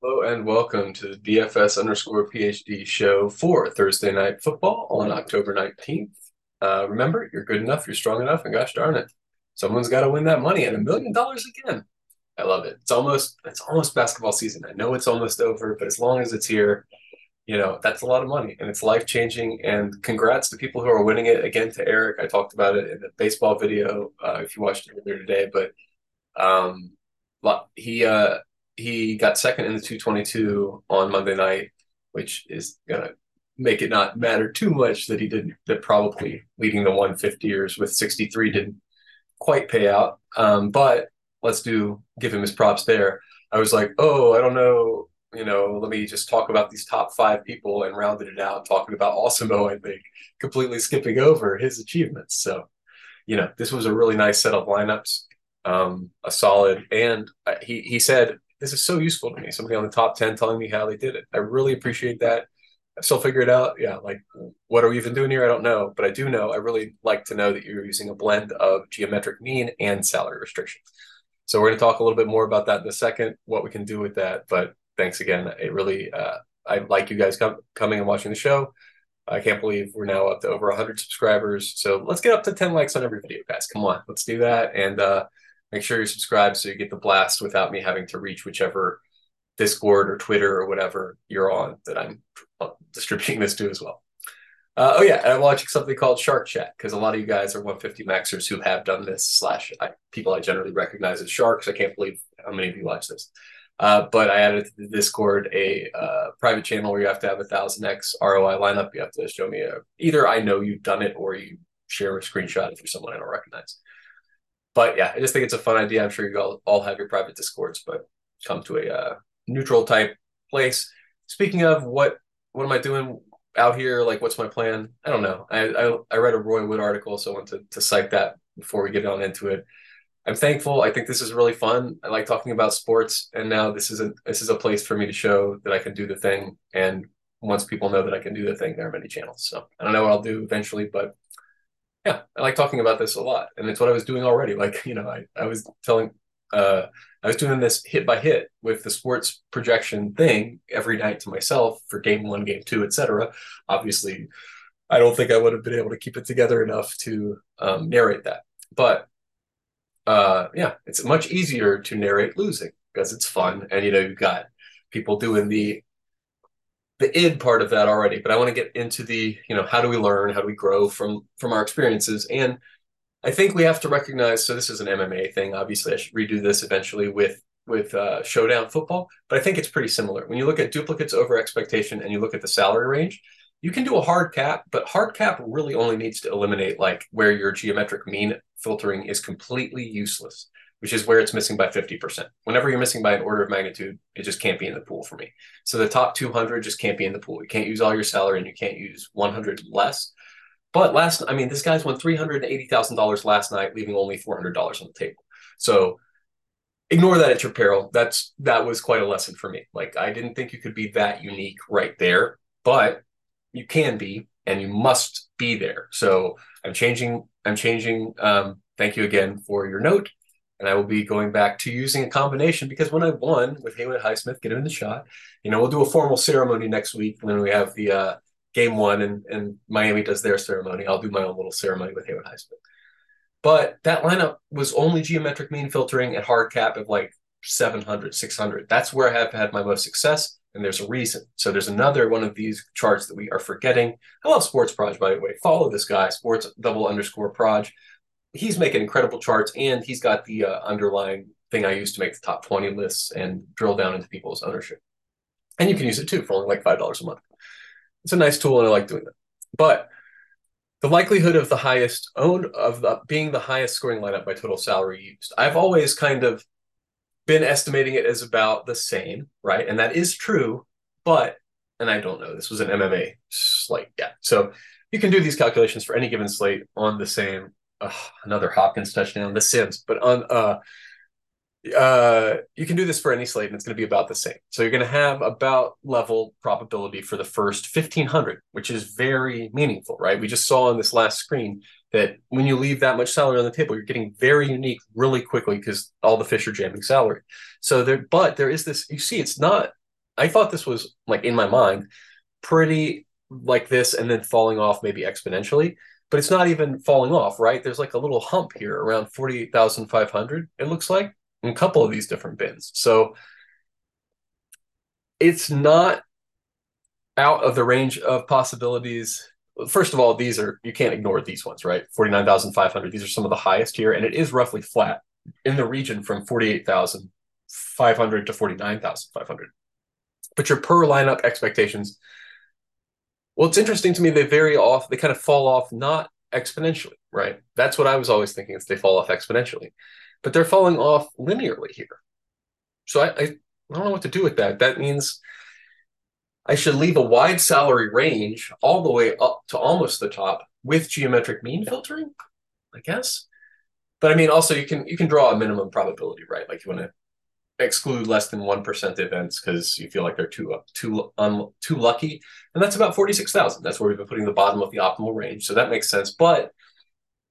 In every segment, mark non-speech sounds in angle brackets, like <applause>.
Hello and welcome to the DFS underscore PhD show for Thursday Night Football on October 19th. Uh, remember, you're good enough, you're strong enough, and gosh darn it, someone's got to win that money and a million dollars again. I love it. It's almost it's almost basketball season. I know it's almost over, but as long as it's here, you know that's a lot of money and it's life changing. And congrats to people who are winning it. Again, to Eric, I talked about it in the baseball video uh, if you watched it earlier today, but um, he uh he got second in the 222 on Monday night, which is gonna make it not matter too much that he didn't that probably leading the 150ers with 63 didn't quite pay out. Um, but let's do give him his props there. I was like, oh, I don't know, you know, let me just talk about these top five people and rounded it out, talking about Osimo, I think, completely skipping over his achievements. So, you know, this was a really nice set of lineups, um, a solid, and he he said this is so useful to me. Somebody on the top 10 telling me how they did it. I really appreciate that. I still figure it out. Yeah, like what are we even doing here? I don't know. But I do know I really like to know that you're using a blend of geometric mean and salary restriction. So we're going to talk a little bit more about that in a second, what we can do with that. But thanks again. It really, uh, I like you guys com- coming and watching the show. I can't believe we're now up to over 100 subscribers. So let's get up to 10 likes on every video, guys. Come on, let's do that. And uh, Make sure you're subscribed so you get the blast without me having to reach whichever Discord or Twitter or whatever you're on that I'm <laughs> distributing this to as well. Uh, oh yeah, I'm watching something called Shark Chat because a lot of you guys are 150 maxers who have done this. Slash, I, people I generally recognize as sharks. I can't believe how many of you watch this. Uh, but I added to the Discord a uh, private channel where you have to have a thousand X ROI lineup. You have to show me a, either I know you've done it or you share a screenshot if you're someone I don't recognize but yeah, I just think it's a fun idea. I'm sure you all, all have your private discords, but come to a uh, neutral type place. Speaking of what, what am I doing out here? Like, what's my plan? I don't know. I I, I read a Roy Wood article, so I want to to cite that before we get on into it. I'm thankful. I think this is really fun. I like talking about sports, and now this is a this is a place for me to show that I can do the thing. And once people know that I can do the thing, there are many channels. So I don't know what I'll do eventually, but yeah, I like talking about this a lot. And it's what I was doing already. Like, you know, I, I was telling, uh, I was doing this hit by hit with the sports projection thing every night to myself for game one, game two, etc. Obviously, I don't think I would have been able to keep it together enough to um, narrate that. But uh, yeah, it's much easier to narrate losing because it's fun. And, you know, you've got people doing the the id part of that already, but I want to get into the, you know, how do we learn? How do we grow from from our experiences? And I think we have to recognize. So this is an MMA thing. Obviously, I should redo this eventually with with uh, showdown football, but I think it's pretty similar. When you look at duplicates over expectation and you look at the salary range, you can do a hard cap, but hard cap really only needs to eliminate like where your geometric mean filtering is completely useless which is where it's missing by 50%. Whenever you're missing by an order of magnitude, it just can't be in the pool for me. So the top 200 just can't be in the pool. You can't use all your salary and you can't use 100 less. But last, I mean, this guy's won $380,000 last night, leaving only $400 on the table. So ignore that at your peril. That's, that was quite a lesson for me. Like, I didn't think you could be that unique right there, but you can be, and you must be there. So I'm changing, I'm changing, um, thank you again for your note and I will be going back to using a combination because when I won with Haywood Highsmith, get him in the shot. You know, we'll do a formal ceremony next week when we have the uh, game one and, and Miami does their ceremony. I'll do my own little ceremony with Haywood Highsmith. But that lineup was only geometric mean filtering at hard cap of like 700, 600. That's where I have had my most success. And there's a reason. So there's another one of these charts that we are forgetting. I love Sports Proj, by the way. Follow this guy, Sports double underscore Proj he's making incredible charts, and he's got the uh, underlying thing I use to make the top 20 lists and drill down into people's ownership. And you can use it too for only like $5 a month. It's a nice tool, and I like doing that. But the likelihood of the highest owned of the, being the highest scoring lineup by total salary used, I've always kind of been estimating it as about the same, right? And that is true, but and I don't know, this was an MMA slate, yeah. So you can do these calculations for any given slate on the same uh, another Hopkins touchdown, The Sims, but on uh, uh, you can do this for any slate, and it's going to be about the same. So you're going to have about level probability for the first 1500, which is very meaningful, right? We just saw on this last screen that when you leave that much salary on the table, you're getting very unique really quickly because all the fish are jamming salary. So there, but there is this. You see, it's not I thought this was like in my mind pretty like this and then falling off maybe exponentially, but it's not even falling off, right? There's like a little hump here around 48,500, it looks like, in a couple of these different bins. So it's not out of the range of possibilities. First of all, these are, you can't ignore these ones, right? 49,500. These are some of the highest here, and it is roughly flat in the region from 48,500 to 49,500. But your per lineup expectations, well, it's interesting to me. They vary off, they kind of fall off not exponentially, right? That's what I was always thinking is they fall off exponentially, but they're falling off linearly here. So I, I, I don't know what to do with that. That means I should leave a wide salary range all the way up to almost the top with geometric mean filtering, I guess. But I mean, also you can you can draw a minimum probability, right? Like you want to exclude less than one percent events because you feel like they're too too un, too lucky, and that's about forty six thousand. That's where we've been putting the bottom of the optimal range, so that makes sense. But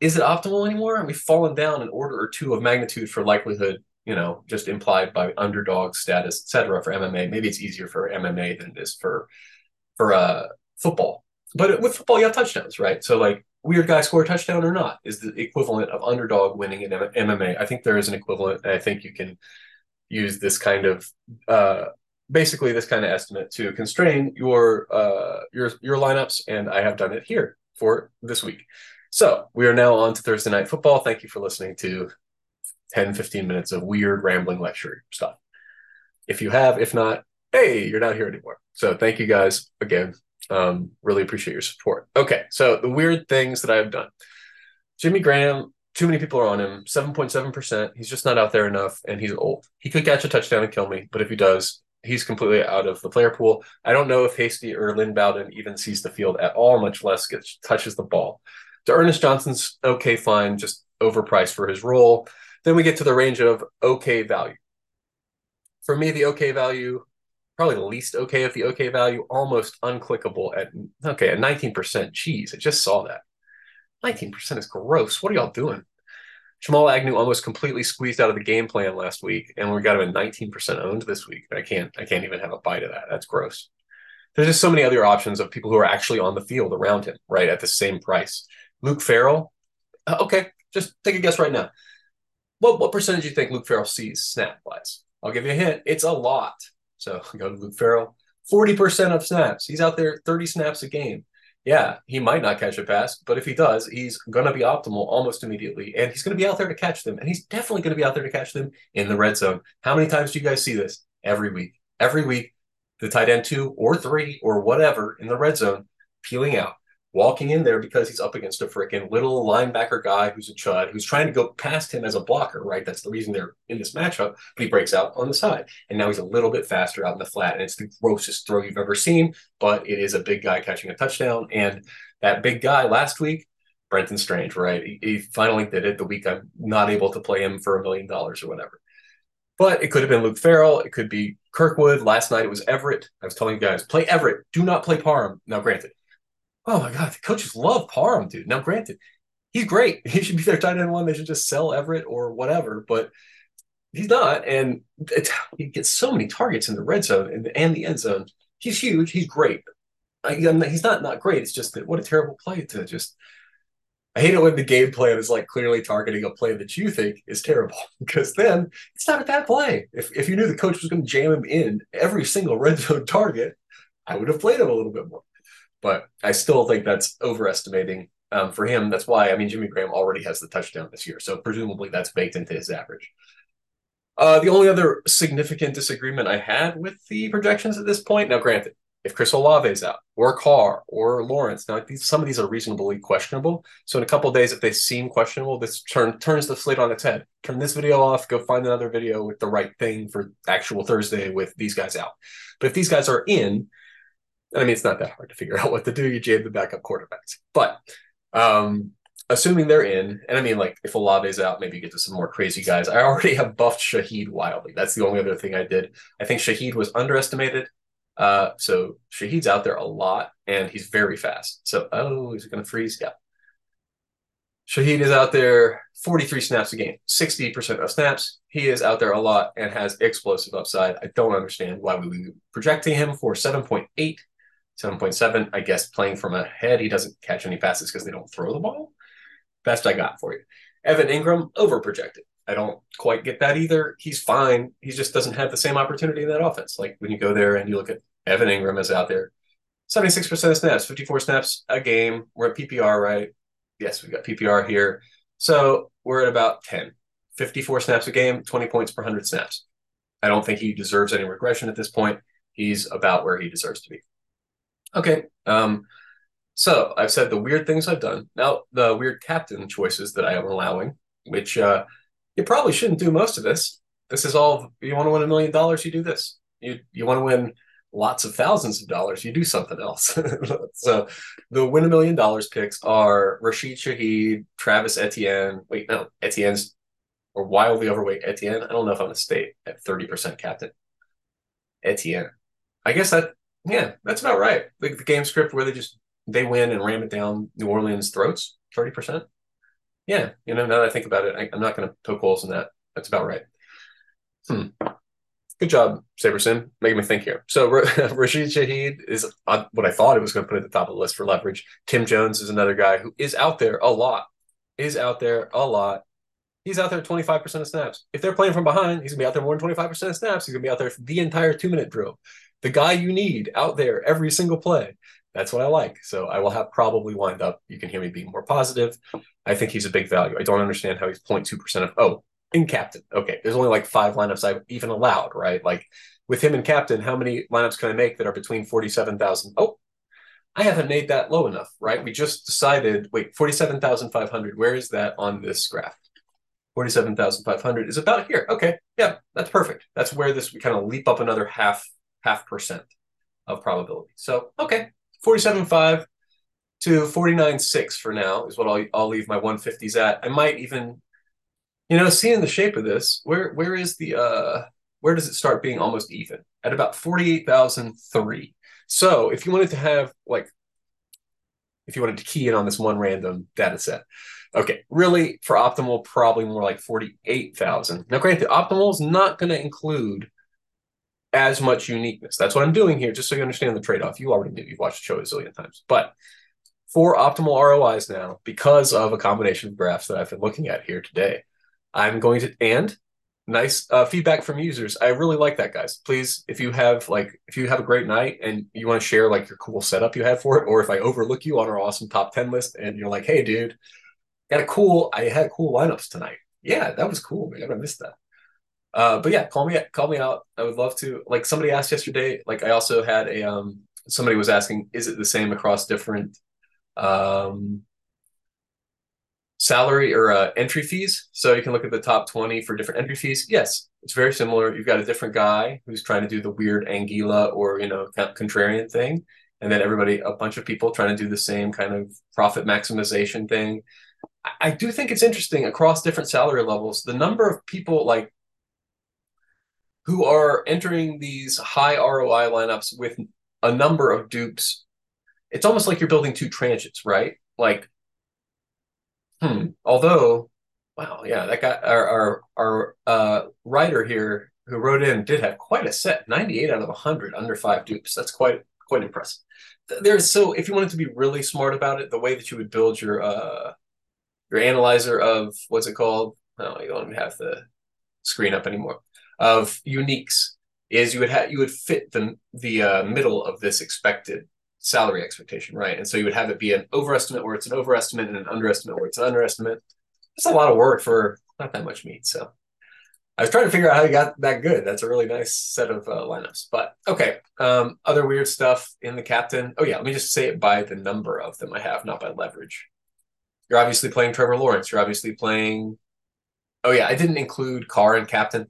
is it optimal anymore? We've fallen down an order or two of magnitude for likelihood, you know, just implied by underdog status, etc. For MMA, maybe it's easier for MMA than it is for for uh, football. But with football, you have touchdowns, right? So like weird guy score a touchdown or not is the equivalent of underdog winning in MMA. I think there is an equivalent. I think you can use this kind of uh, basically this kind of estimate to constrain your uh, your your lineups, and I have done it here for this week. So we are now on to Thursday night football. Thank you for listening to 10, 15 minutes of weird rambling lecture stuff. If you have, if not, hey, you're not here anymore. So thank you guys again um, really appreciate your support. Okay, so the weird things that I've done. Jimmy Graham, too many people are on him. Seven point seven percent. He's just not out there enough, and he's old. He could catch a touchdown and kill me, but if he does, he's completely out of the player pool. I don't know if Hasty or Lynn Bowden even sees the field at all, much less gets touches the ball. D'Ernest Johnson's okay, fine, just overpriced for his role. Then we get to the range of okay value. For me, the okay value probably the least okay of the okay value, almost unclickable at okay at 19% cheese. I just saw that. 19% is gross. What are y'all doing? Jamal Agnew almost completely squeezed out of the game plan last week, and we got him at 19% owned this week. I can't I can't even have a bite of that. That's gross. There's just so many other options of people who are actually on the field around him, right, at the same price. Luke Farrell, uh, okay, just take a guess right now. What what percentage do you think Luke Farrell sees snap wise? I'll give you a hint. It's a lot. So <laughs> go to Luke Farrell. 40% of snaps. He's out there 30 snaps a game. Yeah, he might not catch a pass, but if he does, he's going to be optimal almost immediately. And he's going to be out there to catch them. And he's definitely going to be out there to catch them in the red zone. How many times do you guys see this? Every week. Every week, the tight end two or three or whatever in the red zone peeling out walking in there because he's up against a freaking little linebacker guy who's a chud who's trying to go past him as a blocker, right? That's the reason they're in this matchup. But he breaks out on the side, and now he's a little bit faster out in the flat, and it's the grossest throw you've ever seen. But it is a big guy catching a touchdown, and that big guy last week. Brenton Strange, right? He, he finally did it the week I'm not able to play him for a million dollars or whatever. But it could have been Luke Farrell. It could be Kirkwood. Last night it was Everett. I was telling you guys, play Everett. Do not play Parham. Now, granted, oh my god, the coaches love Parham, dude. Now, granted, he's great. <laughs> He should be their tight end one. They should just sell Everett or whatever, but he's not. And he gets so many targets in the red zone and, and the end zone. He's huge. He's great. I, he's not not great. It's just that what a terrible play to just. I hate it when the game plan is like clearly targeting a play that you think is terrible <laughs> because then it's not a bad play. If if you knew the coach was going to jam him in every single red zone <laughs> target, I would have played him a little bit more but I still think that's overestimating um, for him. That's why I mean Jimmy Graham already has the touchdown this year, so presumably that's baked into his average. Uh, the only other significant disagreement I had with the projections at this point, now granted, if Chris Olave is out, or Carr, or Lawrence, now these, some of these are reasonably questionable. So in a couple days, if they seem questionable, this turn turns the slate on its head. Turn this video off, go find another video with the right thing for actual Thursday with these guys out. But if these guys are in, I mean, it's not that hard to figure <laughs> out what to do. You jam the backup quarterbacks. But um, assuming they're in, and I mean, like, if Olave's out, maybe you get to some more crazy guys. I already have buffed Shaheed wildly. That's the only other thing I did. I think Shaheed was underestimated. Uh, so Shaheed's out there a lot, and he's very fast. So, oh, is it going to freeze? Yeah. Shaheed is out there 43 snaps a game, 60% of snaps. He is out there a lot and has explosive upside. I don't understand why we were projecting him for 7.8, 7.7. I guess playing from ahead, he doesn't catch any passes because they don't throw the ball. Best I got for you. Evan Engram, over projected. I don't quite get that either. He's fine. He just doesn't have the same opportunity in that offense. Like when you go there and you look at Evan Engram is out there, 76% of snaps, 54 snaps a game. We're at PPR, right? Yes, we've got PPR here. So we're at about 10, 54 snaps a game, 20 points per 100 snaps. I don't think he deserves any regression at this point. He's about where he deserves to be. Okay. Um, so I've said the weird things I've done. Now, the weird captain choices that I am allowing, which uh, you probably shouldn't do most of this. This is all you want to win a million dollars, you do this. You you want to win lots of thousands of dollars, you do something else. <laughs> so the win a million dollars picks are Rashid Shaheed, Travis Etienne. Wait, no, Etienne's or wildly overweight Etienne. I don't know if I'm gonna stay at 30% captain. Etienne. I guess that yeah, that's about right. Like the game script where they just they win and ram it down New Orleans' throats, 30%. Yeah, you know, now that I think about it, I, am not gonna poke holes in that. That's about right. Hmm. Good job, SaberSim, making me think here. So <laughs> Rashid Shaheed is uh, what I thought it was going to put at the top of the list for leverage. Tim Jones is another guy who is out there a lot. Is out there a lot. He's out there 25% of snaps. If they're playing from behind, he's gonna be out there more than 25% of snaps. He's gonna be out there the entire two minute drill. The guy you need out there every single play. That's what I like. So I will have probably wind up. You can hear me being more positive. I think he's a big value. I don't understand how he's 0.2% of oh, in captain. Okay, there's only like five lineups I've even allowed, right? Like with him and captain, how many lineups can I make that are between 47,000? Oh, I haven't made that low enough, right? We just decided, wait, 47,500. Where is that on this graph? 47,500 is about here. Okay, yeah, that's perfect. That's where this we kind of leap up another half half percent of probability. So, okay, 47.5 to 49.6 for now is what I'll, I'll leave my 150s at. I might even you know, seeing the shape of this, where where is the uh where does it start being almost even? At about 48,003. So if you wanted to have like if you wanted to key in on this one random data set. Okay, really for optimal, probably more like 48,000. Now, granted, optimal is not going to include as much uniqueness. That's what I'm doing here, just so you understand the trade off. You already knew, you've watched the show a zillion times. But for optimal ROIs now, because of a combination of graphs that I've been looking at here today, I'm going to and nice uh, feedback from users. I really like that, guys. Please, if you have like if you have a great night and you want to share like your cool setup you had for it, or if I overlook you on our awesome top ten list and you're like, hey, dude, got a cool, I had cool lineups tonight. Yeah, that was cool, man. I missed that. Uh, but yeah, call me call me out. I would love to. Like somebody asked yesterday. Like I also had a um somebody was asking, is it the same across different um salary or uh, entry fees. So you can look at the top 20 for different entry fees. Yes, it's very similar. You've got a different guy who's trying to do the weird Anguilla or, you know, contrarian thing. And then everybody, a bunch of people trying to do the same kind of profit maximization thing. I do think it's interesting across different salary levels, the number of people like who are entering these high ROI lineups with a number of dupes. It's almost like you're building two tranches, right? Like Hmm. Although, wow, yeah, that guy, our our, our uh, writer here who wrote in did have quite a set, ninety eight out of hundred under five dupes. That's quite quite impressive. There's so if you wanted to be really smart about it, the way that you would build your uh your analyzer of what's it called? Oh, you don't have the screen up anymore. Of uniques is you would have you would fit the the uh, middle of this expected salary expectation, right? And so you would have it be an overestimate where it's an overestimate and an underestimate where it's an underestimate. That's a lot of work for not that much meat. So I was trying to figure out how you got that good. That's a really nice set of uh, lineups. But okay, um, other weird stuff in the captain. Oh yeah, let me just say it by the number of them I have, not by leverage. You're obviously playing Trevor Lawrence. You're obviously playing. Oh yeah, I didn't include Carr and captain.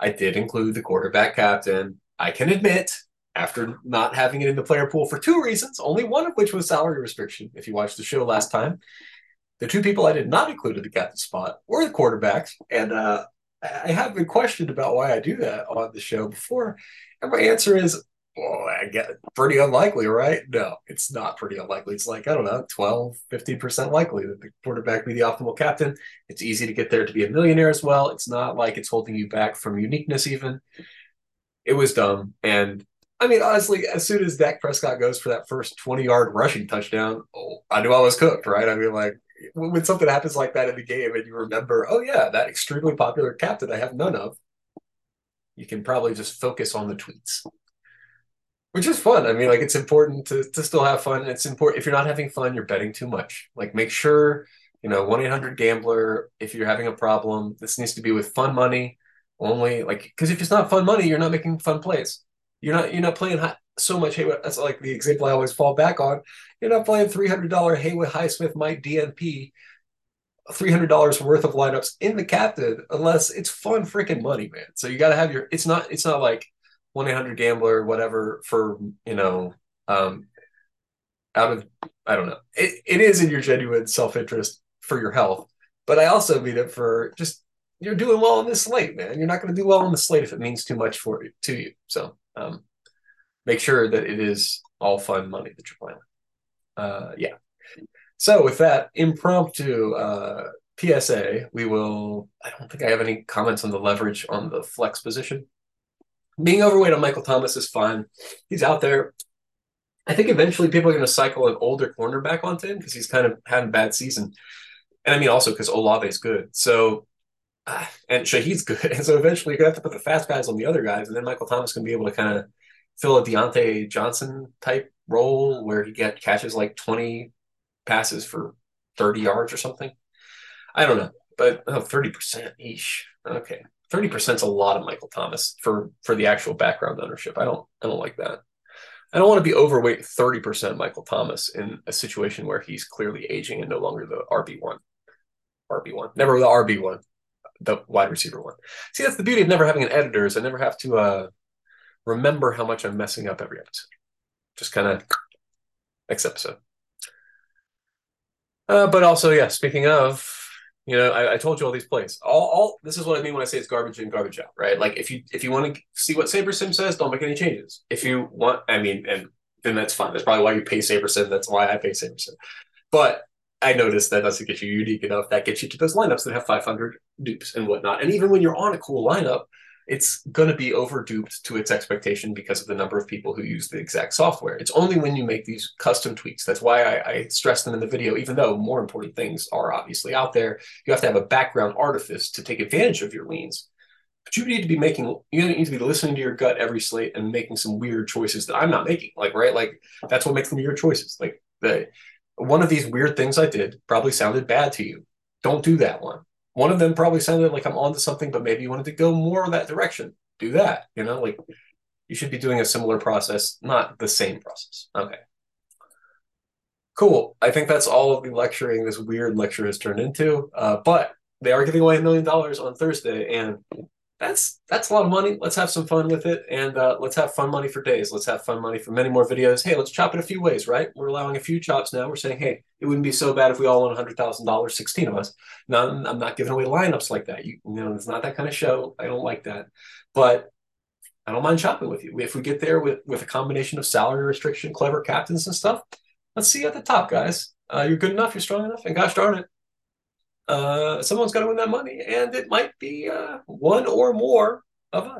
I did include the quarterback captain. I can admit after not having it in the player pool for two reasons, only one of which was salary restriction. If you watched the show last time, the two people I did not include at the captain spot were the quarterbacks, and uh, I have been questioned about why I do that on the show before, and my answer is well, I get pretty unlikely, right? No, it's not pretty unlikely. It's like, I don't know, 12, 15% likely that the quarterback be the optimal captain. It's easy to get there to be a millionaire as well. It's not like it's holding you back from uniqueness, even. It was dumb. And I mean, honestly, as soon as Dak Prescott goes for that first 20 yard rushing touchdown, oh, I knew I was cooked, right? I mean, like, when something happens like that in the game and you remember, oh, yeah, that extremely popular captain I have none of, you can probably just focus on the tweets which is fun. I mean, like it's important to to still have fun. It's important if you're not having fun, you're betting too much. Like make sure you know one eight hundred gambler. If you're having a problem, this needs to be with fun money only. Like because if it's not fun money, you're not making fun plays. You're not you're not playing high, so much Haywood. That's like the example I always fall back on. You're not playing three hundred dollar Haywood Highsmith Mike DNP. Three hundred dollars worth of lineups in the captain, unless it's fun freaking money, man. So you got to have your. It's not. It's not like one eight hundred gambler, whatever, for you know, um, out of I don't know. It, it is in your genuine self interest for your health, but I also mean it for just you're doing well on this slate, man. You're not going to do well on the slate if it means too much for you to you. So um, make sure that it is all fun money that you're playing. Uh, yeah. So with that impromptu uh, PSA, we will. I don't think I have any comments on the leverage on the flex position being overweight on Michael Thomas is fine. He's out there. I think eventually people are going to cycle an older cornerback onto him because he's kind of had a bad season. And I mean, also because Olave is good. So, uh, and Shaheed's <laughs> good. And so eventually you're going to have to put the fast guys on the other guys. And then Michael Thomas can be able to kind of fill a Diontae Johnson type role where he get catches like 20 passes for 30 yards or something. I don't know. But oh, 30%. Eesh. Okay thirty percent is a lot of Michael Thomas for for the actual background ownership. I don't I don't like that. I don't want to be overweight thirty percent Michael Thomas in a situation where he's clearly aging and no longer the RB one, RB one, never the RB one, the wide receiver one. See, that's the beauty of never having an editor is I never have to uh, remember how much I'm messing up every episode. Just kind of next episode. Uh, but also, yeah. Speaking of you know, I, I, told you all these plays. All, all this is what I mean when I say it's garbage in, garbage out, right? Like if you if you want to see what SaberSim says, don't make any changes. If you want, I mean, and then that's fine. That's probably why you pay SaberSim. That's why I pay SaberSim. But I noticed that doesn't get you unique enough. That gets you to those lineups that have 500 dupes and whatnot. And even when you're on a cool lineup, it's going to be overduped to its expectation because of the number of people who use the exact software. It's only when you make these custom tweaks. That's why I, I stress them in the video, even though more important things are obviously out there. You have to have a background artifice to take advantage of your leans. But you need to be making, you need to be listening to your gut every slate and making some weird choices that I'm not making. Like, right? Like, that's what makes them your choices. Like, the, one of these weird things I did probably sounded bad to you. Don't do that one one of them probably sounded like I'm onto something, but maybe you wanted to go more that direction. Do that. You know, like you should be doing a similar process, not the same process. Okay. Cool. I think that's all of the lecturing this weird lecture has turned into. Uh, but they are giving away a million dollars on Thursday, and that's that's a lot of money. Let's have some fun with it, and uh, let's have fun money for days. Let's have fun money for many more videos. Hey, let's chop it a few ways, right? We're allowing a few chops now. We're saying, hey, it wouldn't be so bad if we all won hundred thousand dollars, sixteen of us. No, I'm not giving away lineups like that. You, you know, it's not that kind of show. I don't like that, but I don't mind chopping with you. If we get there with with a combination of salary restriction, clever captains, and stuff, let's see you at the top, guys. Uh, you're good enough. You're strong enough, and gosh darn it, uh, someone's got to win that money, and it might be uh, one or more of us.